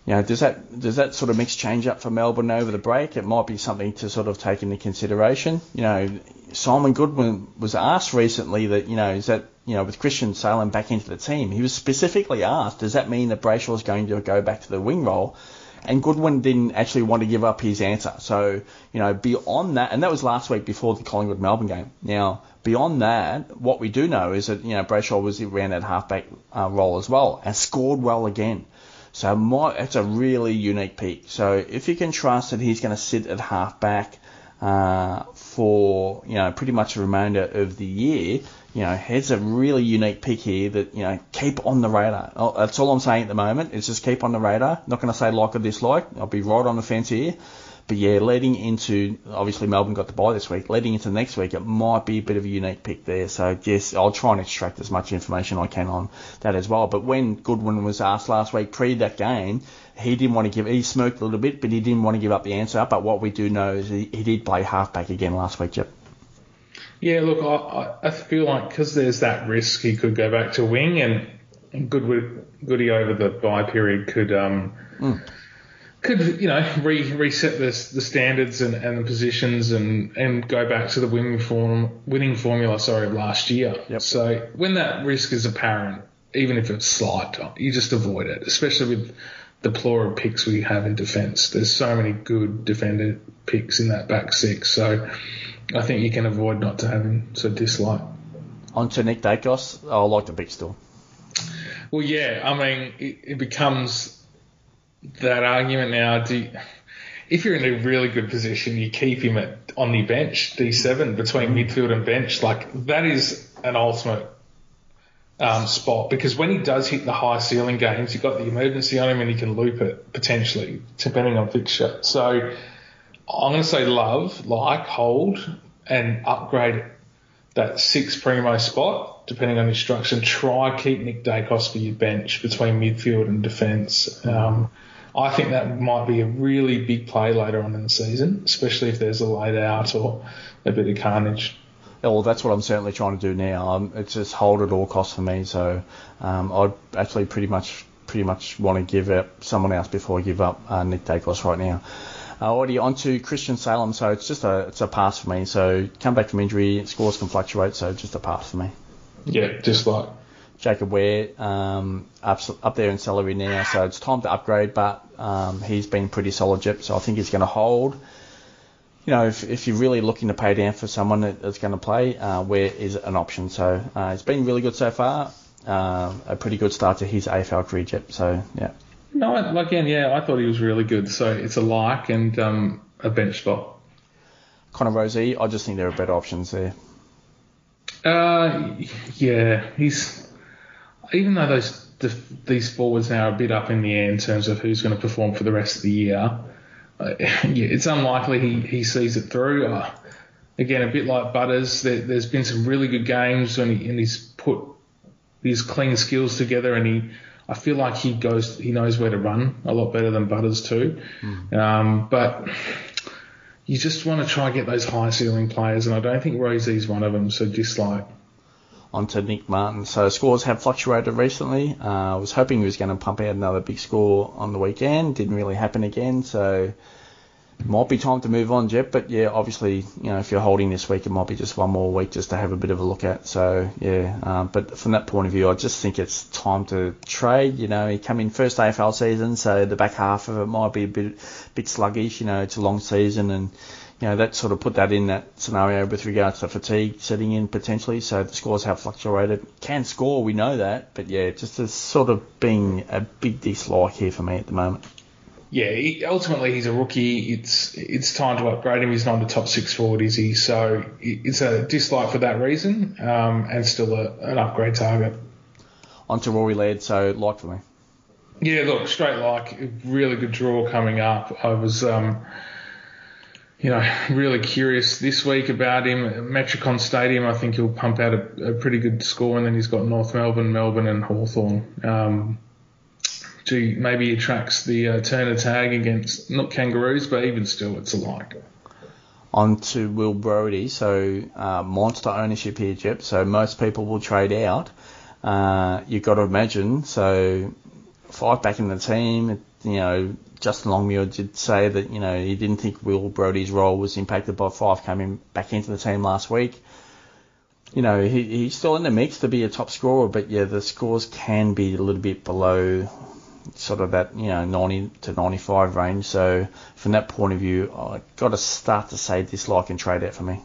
Speaker 1: you know, does that does that sort of mix change up for Melbourne over the break? It might be something to sort of take into consideration. You know, Simon Goodwin was asked recently that you know is that you know with Christian Salem back into the team, he was specifically asked, does that mean that Brayshaw is going to go back to the wing role? And Goodwin didn't actually want to give up his answer. So, you know, beyond that, and that was last week before the Collingwood Melbourne game. Now, beyond that, what we do know is that, you know, Brayshaw was around that halfback uh, role as well and scored well again. So my, it's a really unique pick. So if you can trust that he's going to sit at halfback uh, for you know pretty much the remainder of the year, you know, he's a really unique pick here that you know keep on the radar. Oh, that's all I'm saying at the moment. Is just keep on the radar. Not going to say like or dislike. I'll be right on the fence here. But yeah, leading into obviously Melbourne got the bye this week. Leading into next week, it might be a bit of a unique pick there. So yes, I'll try and extract as much information I can on that as well. But when Goodwin was asked last week pre that game, he didn't want to give. He smirked a little bit, but he didn't want to give up the answer. But what we do know is he, he did play halfback again last week. Yep.
Speaker 2: Yeah, look, I, I feel like because there's that risk, he could go back to wing, and, and Goodwin, Goody over the bye period could um, mm could you know re- reset the, the standards and, and the positions and, and go back to the winning form winning formula sorry of last year. Yep. So when that risk is apparent, even if it's slight, you just avoid it, especially with the plethora of picks we have in defence. There's so many good defender picks in that back six, so I think you can avoid not to having so dislike.
Speaker 1: On to Nick Daicos, I like the pick still.
Speaker 2: Well, yeah, I mean, it, it becomes that argument now. Do you, if you're in a really good position, you keep him at on the bench, D7 between mm-hmm. midfield and bench. Like that is an ultimate um, spot because when he does hit the high ceiling games, you've got the emergency on him and he can loop it potentially depending on fixture. So I'm going to say love, like, hold, and upgrade that six primo spot depending on the instruction. Try keep Nick Daicos for your bench between midfield and defence. Um, I think that might be a really big play later on in the season, especially if there's a laid out or a bit of carnage.
Speaker 1: well, that's what I'm certainly trying to do now. Um, it's just hold at all costs for me. So um, I'd actually pretty much pretty much want to give up someone else before I give up uh, Nick Daicos right now. Uh, already on to Christian Salem, so it's just a it's a pass for me. So come back from injury, scores can fluctuate, so just a pass for me.
Speaker 2: Yeah, just like
Speaker 1: Jacob Wehr um, up, up there in salary now, so it's time to upgrade. But um, he's been pretty solid, Jep, so I think he's going to hold. You know, if, if you're really looking to pay down for someone that, that's going to play, uh, Wehr is an option. So uh, it's been really good so far. Uh, a pretty good start to his AFL career, Jep. So yeah.
Speaker 2: No, again, yeah, I thought he was really good. So it's a like and um, a bench spot.
Speaker 1: Connor Rozee, I just think there are better options there.
Speaker 2: Uh, yeah, he's even though those the, these forwards now are a bit up in the air in terms of who's going to perform for the rest of the year. Uh, yeah, it's unlikely he, he sees it through. Uh, again, a bit like Butters, there, has been some really good games and, he, and he's put his clean skills together and he I feel like he goes, he knows where to run a lot better than Butters too. Mm. Um, but you just want to try and get those high ceiling players, and I don't think Rozee's one of them. So just
Speaker 1: On to Nick Martin. So scores have fluctuated recently. Uh, I was hoping he was going to pump out another big score on the weekend. Didn't really happen again. So might be time to move on, Jep. But yeah, obviously, you know, if you're holding this week, it might be just one more week just to have a bit of a look at. So yeah, um, but from that point of view, I just think it's time to trade. You know, he come in first AFL season, so the back half of it might be a bit bit sluggish. You know, it's a long season, and you know that sort of put that in that scenario with regards to fatigue setting in potentially. So the scores have fluctuated. Can score, we know that, but yeah, just as sort of being a big dislike here for me at the moment
Speaker 2: yeah, he, ultimately he's a rookie. It's it's time to upgrade him. He's not a top six forward, is he? So it's a dislike for that reason, um, and still a, an upgrade target.
Speaker 1: On to Rory Laird, so like for me.
Speaker 2: Yeah, look, straight like, really good draw coming up. I was, um, you know, really curious this week about him. Metricon Stadium, I think he'll pump out a, a pretty good score, and then he's got North Melbourne, Melbourne, and Hawthorn. Um, maybe he tracks the uh, Turner tag against not kangaroos, but even still, it's a like.
Speaker 1: On to Will Brodie, so uh, monster ownership here, Jep. So most people will trade out. Uh, you've got to imagine, so Fyfe back in the team, you know, Justin Longmuir did say that, you know, he didn't think Will Brodie's role was impacted by Fyfe coming back into the team last week. You know, he, he's still in the mix to be a top scorer, but yeah, the scores can be a little bit below sort of that you know 90 to 95 range. So from that point of view, I got to start to say dislike and trade out for me.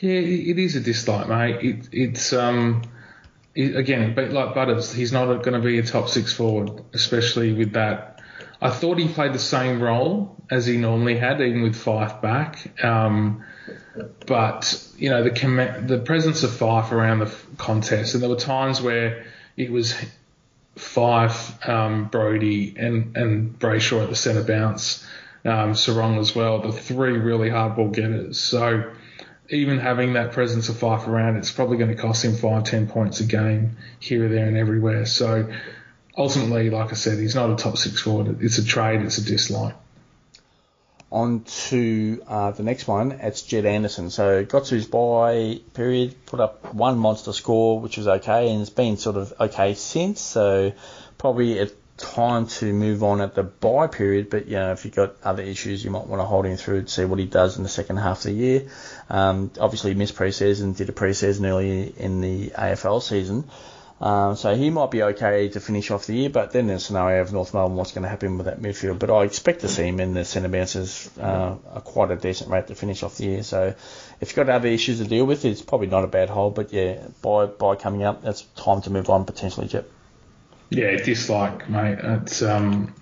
Speaker 2: Yeah, it is a dislike, mate. It, it's um, it, again, but like Butters, he's not going to be a top six forward, especially with that. I thought he played the same role as he normally had, even with Fyfe back. Um, but you know the com- the presence of Fyfe around the contest, and there were times where it was Fyfe, um, Brodie, and, and Brayshaw at the centre bounce, um, Serong as well, the three really hard ball getters. So even having that presence of Fyfe around, it's probably going to cost him five, ten points a game here, there, and everywhere. So ultimately, like I said, he's not a top six forward. It's a trade, it's a dislike
Speaker 1: on to uh, the next one. It's Jed Anderson. So got to his bye period, put up one monster score, which was okay, and it's been sort of okay since. So probably a time to move on at the bye period. But you know, if you've got other issues, you might want to hold him through to see what he does in the second half of the year. Um, obviously, missed preseason, did a preseason early in the AFL season. Um, so he might be okay to finish off the year, but then there's a scenario of North Melbourne, what's going to happen with that midfield. But I expect to see him in the centre bounces uh, quite a decent rate to finish off the year. So if you've got other issues to deal with, it's probably not a bad hold. But yeah, by by coming up, that's time to move on potentially, Jep.
Speaker 2: Yeah, dislike, mate. It's um,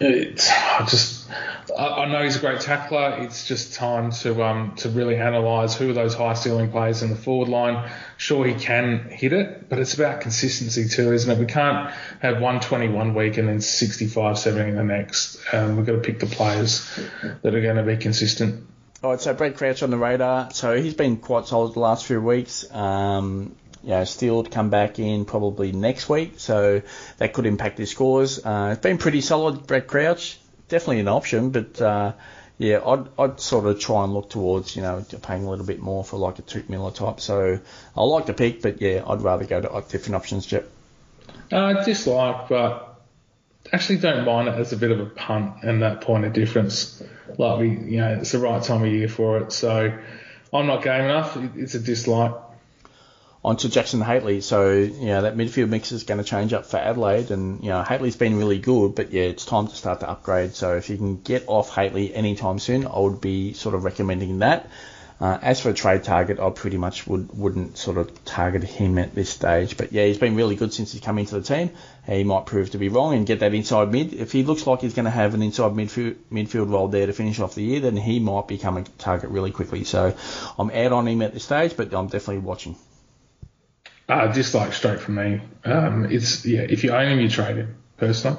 Speaker 2: it's I just I, know he's a great tackler. It's just time to um to really analyse who are those high ceiling players in the forward line. Sure, he can hit it, but it's about consistency too, isn't it? We can't have 120 one week and then 65, 70 the next. Um, we've got to pick the players that are going to be consistent.
Speaker 1: All right, so Brad Crouch on the radar. So he's been quite solid the last few weeks. Um, you know, Steele to come back in probably next week, so that could impact his scores. Uh, it's been pretty solid, Brad Crouch definitely an option, but uh, yeah, I'd, I'd sort of try and look towards, you know, paying a little bit more for like a Touk Miller type. So I like the pick, but yeah, I'd rather go to different options, Jep.
Speaker 2: Uh, dislike, but actually don't mind it as a bit of a punt and that point of difference. Like we, you know, it's the right time of year for it. So I'm not game enough. It's a dislike
Speaker 1: on to Jackson Hately. So, you know, that midfield mix is going to change up for Adelaide. And, you know, Hately's been really good, but yeah, it's time to start to upgrade. So if you can get off Hately anytime soon, I would be sort of recommending that. Uh, as for a trade target, I pretty much would, wouldn't sort of target him at this stage. But yeah, he's been really good since he's come into the team. He might prove to be wrong and get that inside mid. If he looks like he's going to have an inside midfield, midfield role there to finish off the year, then he might become a target really quickly. So I'm out on him at this stage, but I'm definitely watching.
Speaker 2: Uh, dislike straight from me. Um, it's yeah, if you own him, you trade him. Personally.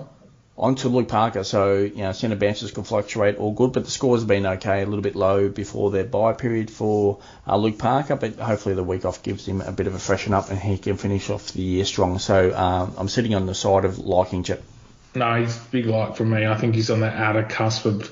Speaker 1: On to Luke Parker. So, you know, centre benches can fluctuate all good, but the scores have been okay, a little bit low before their bye period for uh, Luke Parker, but hopefully the week off gives him a bit of a freshen up and he can finish off the year strong. So um, I'm sitting on the side of liking Jep.
Speaker 2: No, he's big like for me. I think he's on that outer cusp of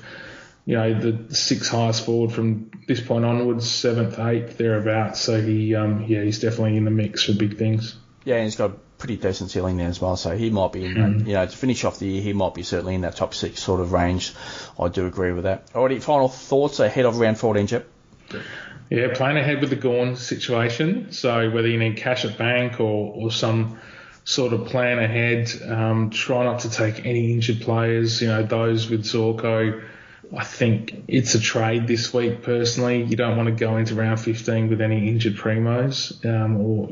Speaker 2: you know, the six highest forward from this point onwards, seventh, eighth, thereabouts. So he, um, yeah, he's definitely in the mix for big things.
Speaker 1: Yeah, and he's got pretty decent ceiling there as well. So he might be in that, mm. you know, to finish off the year, he might be certainly in that top six sort of range. I do agree with that. Alrighty, final thoughts ahead of round 14, Jep?
Speaker 2: Yeah, playing ahead with the Gawn situation. So whether you need cash at bank or, or some sort of plan ahead, um, try not to take any injured players. You know, those with Zorko I think it's a trade this week personally. You don't want to go into round 15 with any injured primos um, or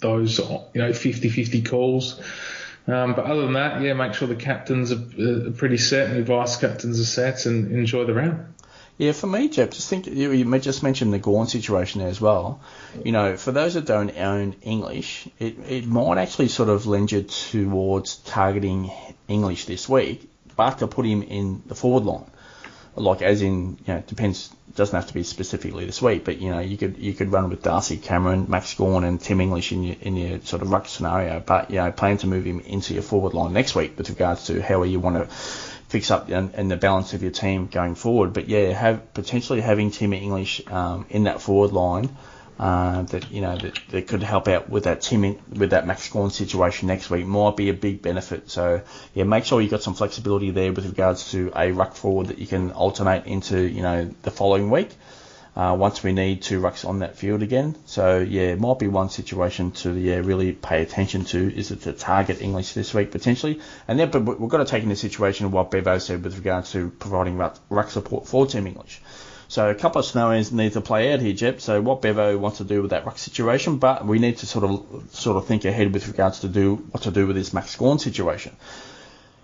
Speaker 2: those you know 50-50 calls. Um, but other than that, yeah, make sure the captains are, are pretty set and vice captains are set and enjoy the round.
Speaker 1: Yeah, for me, Jep, just think you, you just mentioned the Gawn situation as well. You know, for those that don't own English, it, it might actually sort of lend you towards targeting English this week, but to put him in the forward line like as in you know depends doesn't have to be specifically this week, but you know you could you could run with Darcy Cameron, Max Gawn, and Tim English in your in your sort of ruck scenario, but you know plan to move him into your forward line next week with regards to how you want to fix up and, and the balance of your team going forward. But yeah, have potentially having Tim English um, in that forward line uh, that you know that, that could help out with that team with that Max Gawn situation next week might be a big benefit. So yeah, make sure you've got some flexibility there with regards to a ruck forward that you can alternate into you know the following week. Uh, once we need two rucks on that field again. So yeah, might be one situation to yeah really pay attention to is it to target English this week potentially, and then but we've got to take into situation of what Bevo said with regards to providing ruck, ruck support for Tim English. So a couple of scenarios need to play out here, Jep. So what Bevo wants to do with that ruck situation, but we need to sort of sort of think ahead with regards to do what to do with this Max Gawn situation.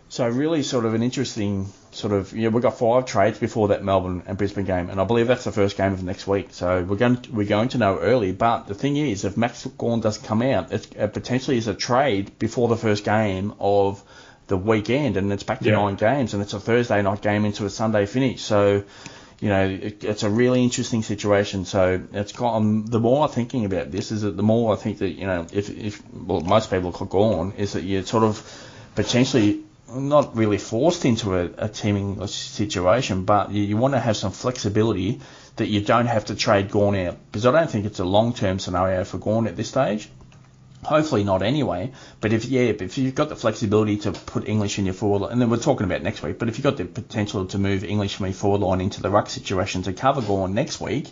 Speaker 1: So really sort of an interesting sort of yeah we've got five trades before that Melbourne and Brisbane game, and I believe that's the first game of next week. So we're going to, we're going to know early. But the thing is, if Max Gawn doesn't come out, it, it potentially is a trade before the first game of the weekend, and it's back to yeah. nine games, and it's a Thursday night game into a Sunday finish. So you know, it, it's a really interesting situation. So it's got, um, the more I'm thinking about this is that the more I think that, you know, if, if well, most people are gone, is that you're sort of potentially not really forced into a, a teaming situation, but you, you want to have some flexibility that you don't have to trade Gawn out. Because I don't think it's a long term scenario for Gawn at this stage. Hopefully not anyway. But if yeah, if you've got the flexibility to put English in your forward line, and then we're talking about next week, but if you've got the potential to move English from your forward line into the ruck situation to cover Gawn next week,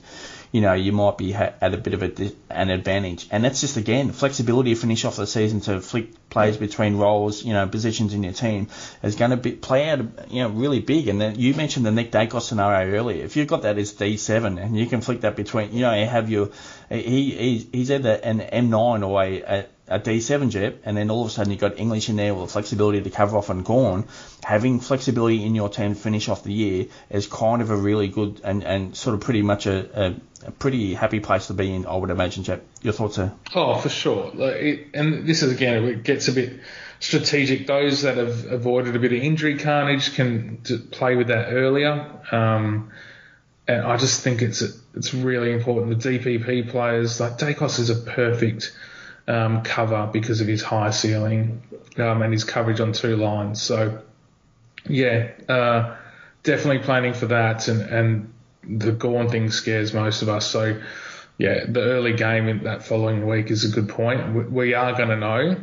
Speaker 1: you know, you might be at a bit of a, an advantage. And that's just, again, flexibility to finish off the season to flick plays between roles, you know, positions in your team is going to be, play out, you know, really big. And then you mentioned the Nick Daicos scenario earlier. If you've got that as D7 and you can flick that between, you know, you have your, he, he he's either an M9 or a, a a D7 jet, and then all of a sudden you've got English in there with the flexibility to cover off and Gawn, having flexibility in your team finish off the year is kind of a really good and, and sort of pretty much a, a, a pretty happy place to be in, I would imagine, Jep. Your thoughts are?
Speaker 2: Oh, for sure. Like it, and this is, again, it gets a bit strategic. Those that have avoided a bit of injury carnage can play with that earlier. Um, and I just think it's it's really important. The DPP players, like Daicos is a perfect – um, cover because of his high ceiling um, and his coverage on two lines. So, yeah, uh, definitely planning for that, and and the Gawn thing scares most of us. So yeah, the early game in that following week is a good point. We, we are going to know,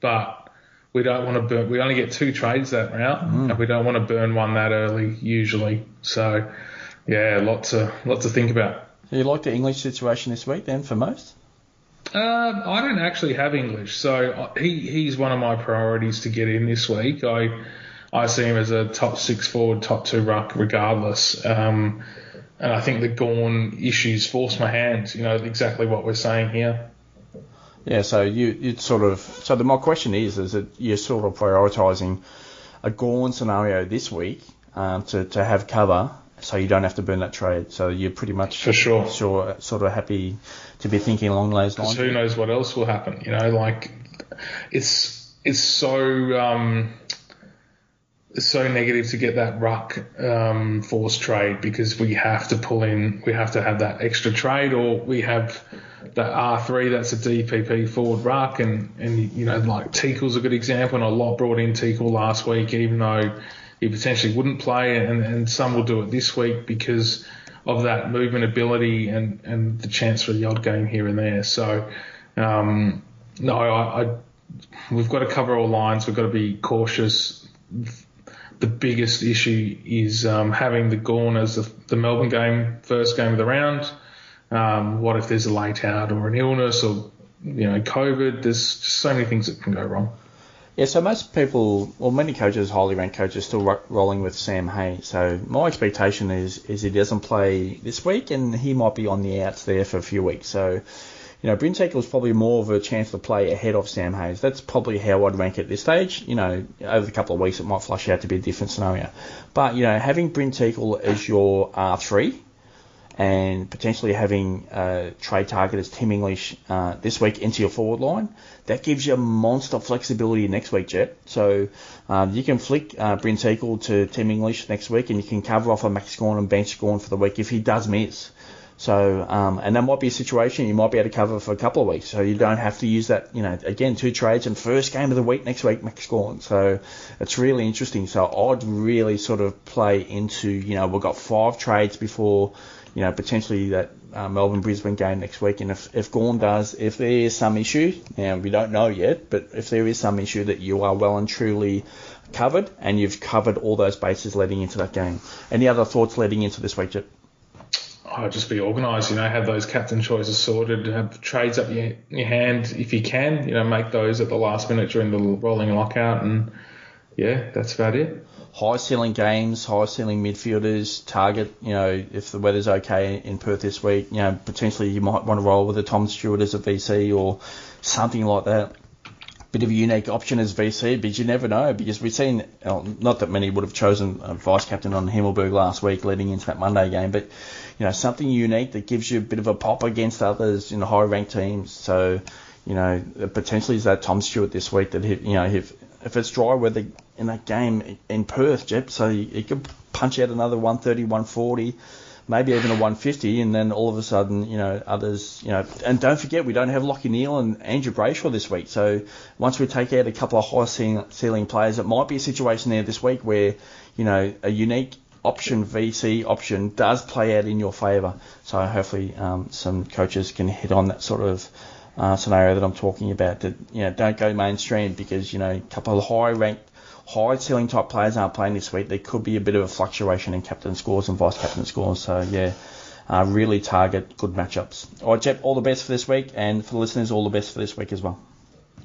Speaker 2: but we don't want to burn. We only get two trades that route, mm. and we don't want to burn one that early usually. So yeah, lots to lot to think about.
Speaker 1: You like the English situation this week then for most?
Speaker 2: Uh, I don't actually have English, so he he's one of my priorities to get in this week. I I see him as a top six forward, top two ruck, regardless. Um, and I think the Gawn issues force my hand. You know exactly what we're saying here.
Speaker 1: Yeah, so you you sort of so the, my question is is that you're sort of prioritising a Gawn scenario this week um, to to have cover so you don't have to burn that trade. So you're pretty much
Speaker 2: for sure,
Speaker 1: sure sort of happy to be thinking along those lines.
Speaker 2: Who knows what else will happen? You know, like it's it's so um, it's so negative to get that ruck um, force trade because we have to pull in, we have to have that extra trade, or we have that R3 that's a DPP forward ruck, and and you know like Teakle's a good example, and a lot brought in Teakle last week, even though he potentially wouldn't play, and, and some will do it this week because of that movement ability and, and the chance for the odd game here and there. So, um, no, I, I, we've got to cover all lines. We've got to be cautious. The biggest issue is um, having the Gawn as the, the, Melbourne game, first game of the round. Um, what if there's a late out or an illness or you know COVID? There's so many things that can go wrong.
Speaker 1: Yeah, so most people, well, many coaches, highly ranked coaches, still ro- rolling with Sam Hay. So my expectation is is he doesn't play this week, and he might be on the outs there for a few weeks. So, you know, Brynn Teakle is probably more of a chance to play ahead of Sam Hayes. That's probably how I'd rank it at this stage. You know, over a couple of weeks, it might flush out to be a different scenario. But you know, having Brynn Teakle as your R3 and potentially having uh, trade target as Tim English uh, this week into your forward line, that gives you monster flexibility next week, Jep. So um, you can flick uh, Brynn Teakle to Tim English next week, and you can cover off a Max Gawn and bench Gawn for the week if he does miss. So, um, and that might be a situation you might be able to cover for a couple of weeks. So you don't have to use that, you know, again, two trades and first game of the week next week, Max Gawn. So it's really interesting. So I'd really sort of play into, you know, we've got five trades before you know, potentially that uh, Melbourne Brisbane game next week. And if, if Gawn does, if there is some issue, now we don't know yet, but if there is some issue that you are well and truly covered and you've covered all those bases leading into that game. Any other thoughts leading into this week?
Speaker 2: Oh, just be organised, you know, have those captain choices sorted, have trades up your, your hand if you can, you know, make those at the last minute during the rolling lockout, and yeah, that's about it
Speaker 1: high ceiling games, high ceiling midfielders, target, you know, if the weather's okay in Perth this week, you know, potentially you might want to roll with a Tom Stewart as a VC or something like that. Bit of a unique option as VC, but you never know because we've seen, uh, not that many would have chosen a vice captain on Himmelberg last week leading into that Monday game, but, you know, something unique that gives you a bit of a pop against others in the high ranked teams. So, you know, uh, potentially is that Tom Stewart this week that, you know, if, if it's dry weather in that game in Perth, Jep, so he could punch out another 130, 140, maybe even a 150, and then all of a sudden, you know, others, you know, and don't forget we don't have Lachie Neale and Andrew Brayshaw this week, so once we take out a couple of high ceiling players, it might be a situation there this week where, you know, a unique option VC option does play out in your favour. So hopefully um, some coaches can hit on that sort of uh, scenario that I'm talking about. That you know don't go mainstream because you know a couple of high ranked, high ceiling type players aren't playing this week. There could be a bit of a fluctuation in captain scores and vice captain scores. So yeah. Uh, really target good matchups. All right, Jep, all the best for this week, and for the listeners, all the best for this week as well.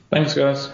Speaker 2: Thanks, guys.